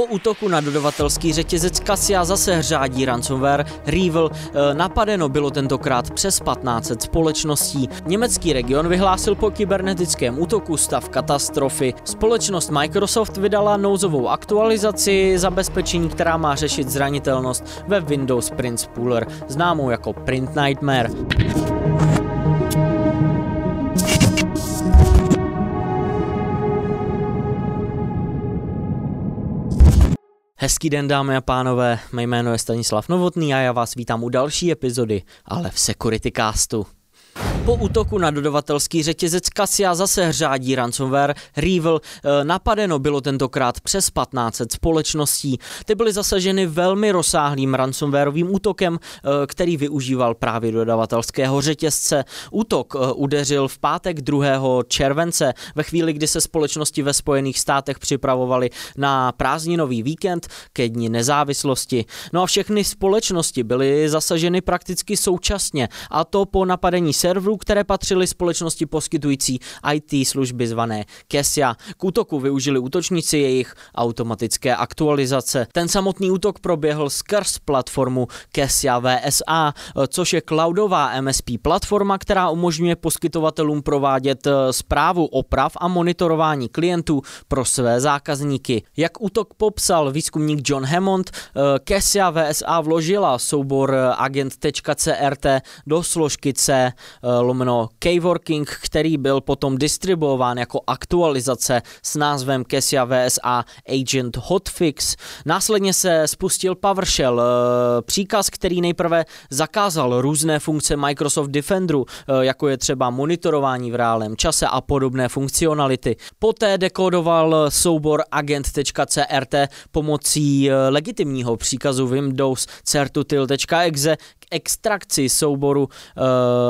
Po útoku na dodavatelský řetězec Kasia zase hřádí ransomware Rival. E, napadeno bylo tentokrát přes 1500 společností. Německý region vyhlásil po kybernetickém útoku stav katastrofy. Společnost Microsoft vydala nouzovou aktualizaci zabezpečení, která má řešit zranitelnost ve Windows Print Spooler, známou jako Print Nightmare. Hezký den dámy a pánové, mé jméno je Stanislav Novotný a já vás vítám u další epizody, ale v Security Castu. Po útoku na dodavatelský řetězec Kasia zase hřádí ransomware Rival. E, napadeno bylo tentokrát přes 1500 společností. Ty byly zasaženy velmi rozsáhlým ransomwareovým útokem, e, který využíval právě dodavatelského řetězce. Útok e, udeřil v pátek 2. července, ve chvíli, kdy se společnosti ve Spojených státech připravovaly na prázdninový víkend ke dní nezávislosti. No a všechny společnosti byly zasaženy prakticky současně, a to po napadení serverů, které patřily společnosti poskytující IT služby zvané Kesia. K útoku využili útočníci jejich automatické aktualizace. Ten samotný útok proběhl skrz platformu Kesia VSA, což je cloudová MSP platforma, která umožňuje poskytovatelům provádět zprávu oprav a monitorování klientů pro své zákazníky. Jak útok popsal výzkumník John Hammond, Kesia VSA vložila soubor agent.crt do složky C lomeno K-Working, který byl potom distribuován jako aktualizace s názvem Kesia VSA Agent Hotfix. Následně se spustil PowerShell, eh, příkaz, který nejprve zakázal různé funkce Microsoft Defenderu, eh, jako je třeba monitorování v reálném čase a podobné funkcionality. Poté dekodoval soubor agent.crt pomocí eh, legitimního příkazu Windows certutil.exe k extrakci souboru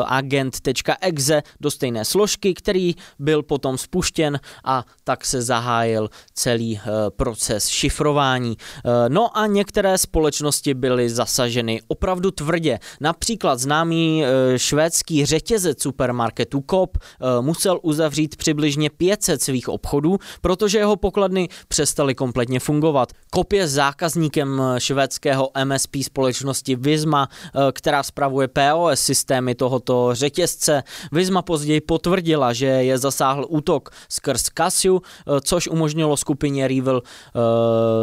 agent .exe do stejné složky, který byl potom spuštěn a tak se zahájil celý eh, proces šifrování. Eh, no a některé společnosti byly zasaženy opravdu tvrdě. Například známý eh, švédský řetězec supermarketu Coop musel uzavřít přibližně 500 svých obchodů, protože jeho pokladny přestaly kompletně fungovat. Coop je zákazníkem švédského MSP společnosti Visma, která spravuje POS systémy tohoto řetězce řetězce. Vizma později potvrdila, že je zasáhl útok skrz Casio, eh, což umožnilo skupině Revil uh,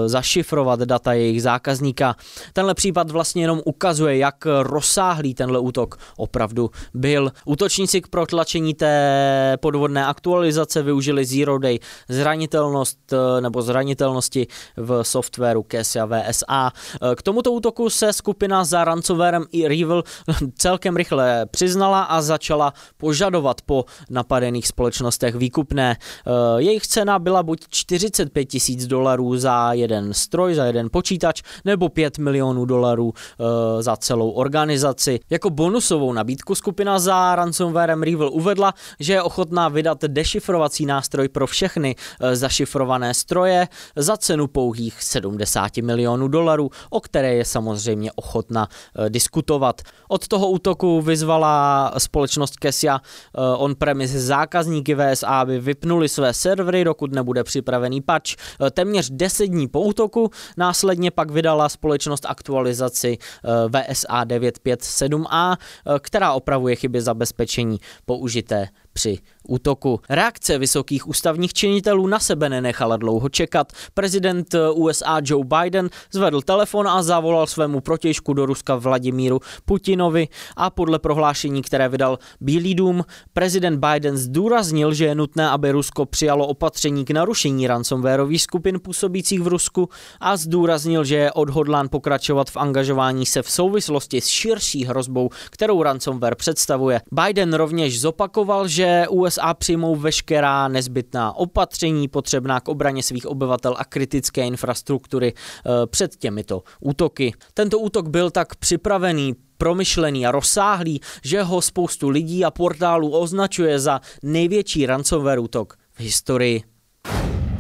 zašifrovat data jejich zákazníka. Tenhle případ vlastně jenom ukazuje, jak rozsáhlý tenhle útok opravdu byl. Útočníci k protlačení té podvodné aktualizace využili Zero Day zranitelnost eh, nebo zranitelnosti v softwaru Cassia VSA. K tomuto útoku se skupina za ransomwarem i Revil celkem rychle přiznala a začala začala požadovat po napadených společnostech výkupné. Eh, jejich cena byla buď 45 tisíc dolarů za jeden stroj, za jeden počítač, nebo 5 milionů dolarů eh, za celou organizaci. Jako bonusovou nabídku skupina za ransomwarem Revil uvedla, že je ochotná vydat dešifrovací nástroj pro všechny eh, zašifrované stroje za cenu pouhých 70 milionů dolarů, o které je samozřejmě ochotna diskutovat. Od toho útoku vyzvala společnost společnost Kesia eh, on-premise zákazníky VSA, aby vypnuli své servery, dokud nebude připravený patch. Eh, téměř 10 dní po útoku následně pak vydala společnost aktualizaci eh, VSA 957A, která opravuje chyby zabezpečení použité při útoku. Reakce vysokých ústavních činitelů na sebe nenechala dlouho čekat. Prezident USA Joe Biden zvedl telefon a zavolal svému protěžku do Ruska Vladimíru Putinovi a podle prohlášení, které vydal Bílý dům, prezident Biden zdůraznil, že je nutné, aby Rusko přijalo opatření k narušení ransomwareových skupin působících v Rusku a zdůraznil, že je odhodlán pokračovat v angažování se v souvislosti s širší hrozbou, kterou ransomware představuje. Biden rovněž zopakoval, že USA přijmou veškerá nezbytná opatření potřebná k obraně svých obyvatel a kritické infrastruktury eh, před těmito útoky. Tento útok byl tak připravený promyšlený a rozsáhlý, že ho spoustu lidí a portálů označuje za největší ransomware útok v historii.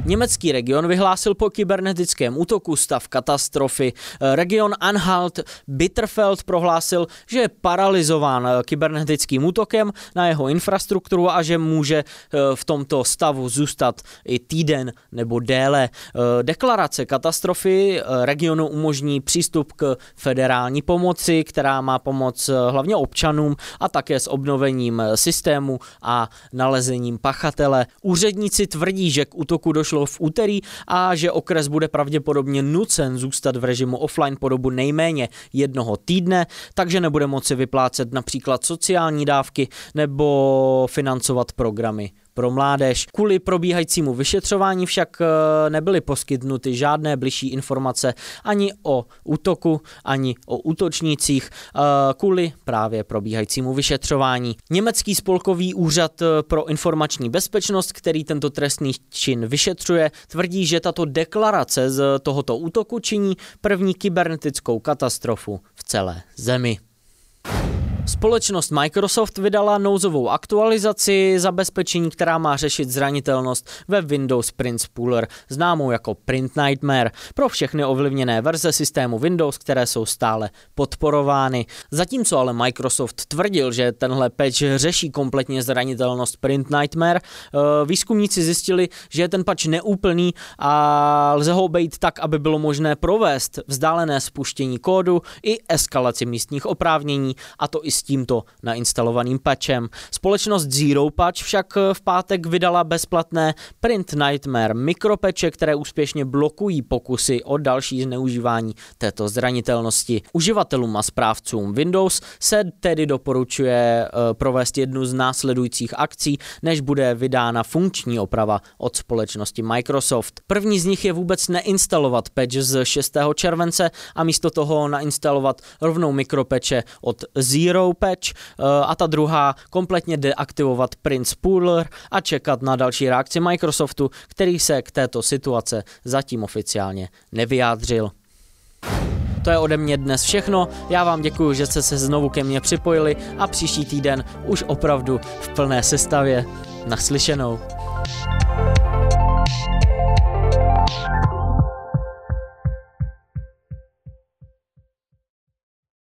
Německý region vyhlásil po kybernetickém útoku stav katastrofy. Region Anhalt Bitterfeld prohlásil, že je paralizován kybernetickým útokem na jeho infrastrukturu a že může eh, v tomto stavu zůstat i týden nebo déle. Eh, deklarace katastrofy eh, regionu umožní přístup k federální pomoci, která má pomoc hlavně občanům a také s obnovením systému a nalezením pachatele. Úředníci tvrdí, že k útoku došlo v úterý a že okres bude pravděpodobně nucen zůstat v režimu offline po dobu nejméně jednoho týdne, takže nebude moci vyplácet například sociální dávky nebo financovat programy pro mládež. Kvůli probíhajícímu vyšetřování však eh, nebyly poskytnuty žádné bližší informace ani o útoku, ani o útočnících eh, kvůli právě probíhajícímu vyšetřování. Německý spolkový úřad eh, pro informační bezpečnost, který tento trestný čin vyšetřuje, tvrdí, že tato deklarace z tohoto útoku činí první kybernetickou katastrofu v celé zemi. Společnost Microsoft vydala nouzovou aktualizaci zabezpečení, která má řešit zranitelnost ve Windows Print Spooler, známou jako Print Nightmare, pro všechny ovlivněné verze systému Windows, které jsou stále podporovány. Zatímco ale Microsoft tvrdil, že tenhle patch řeší kompletně zranitelnost Print Nightmare, eh, výzkumníci zjistili, že je ten patch neúplný a lze ho obejít tak, aby bylo možné provést vzdálené spuštění kódu i eskalaci místních oprávnění, a to i s tímto nainstalovaným patchem. Společnost Zero Patch však v pátek vydala bezplatné Print Nightmare mikropeče, které úspěšně blokují pokusy o další zneužívání této zranitelnosti. Uživatelům a správcům Windows se tedy doporučuje eh, provést jednu z následujících akcí, než bude vydána funkční oprava od společnosti Microsoft. První z nich je vůbec neinstalovat patch z 6. července a místo toho nainstalovat rovnou mikropeče od Zero Patch eh, a ta druhá kompletně deaktivovat Prince Pooler a čekat na další reakci Microsoftu, který se k této situace zatím oficiálně nevyjádřil. To je ode mě dnes všechno. Já vám děkuji, že jste se znovu ke mně připojili a příští týden už opravdu v plné sestavě. Naslyšenou.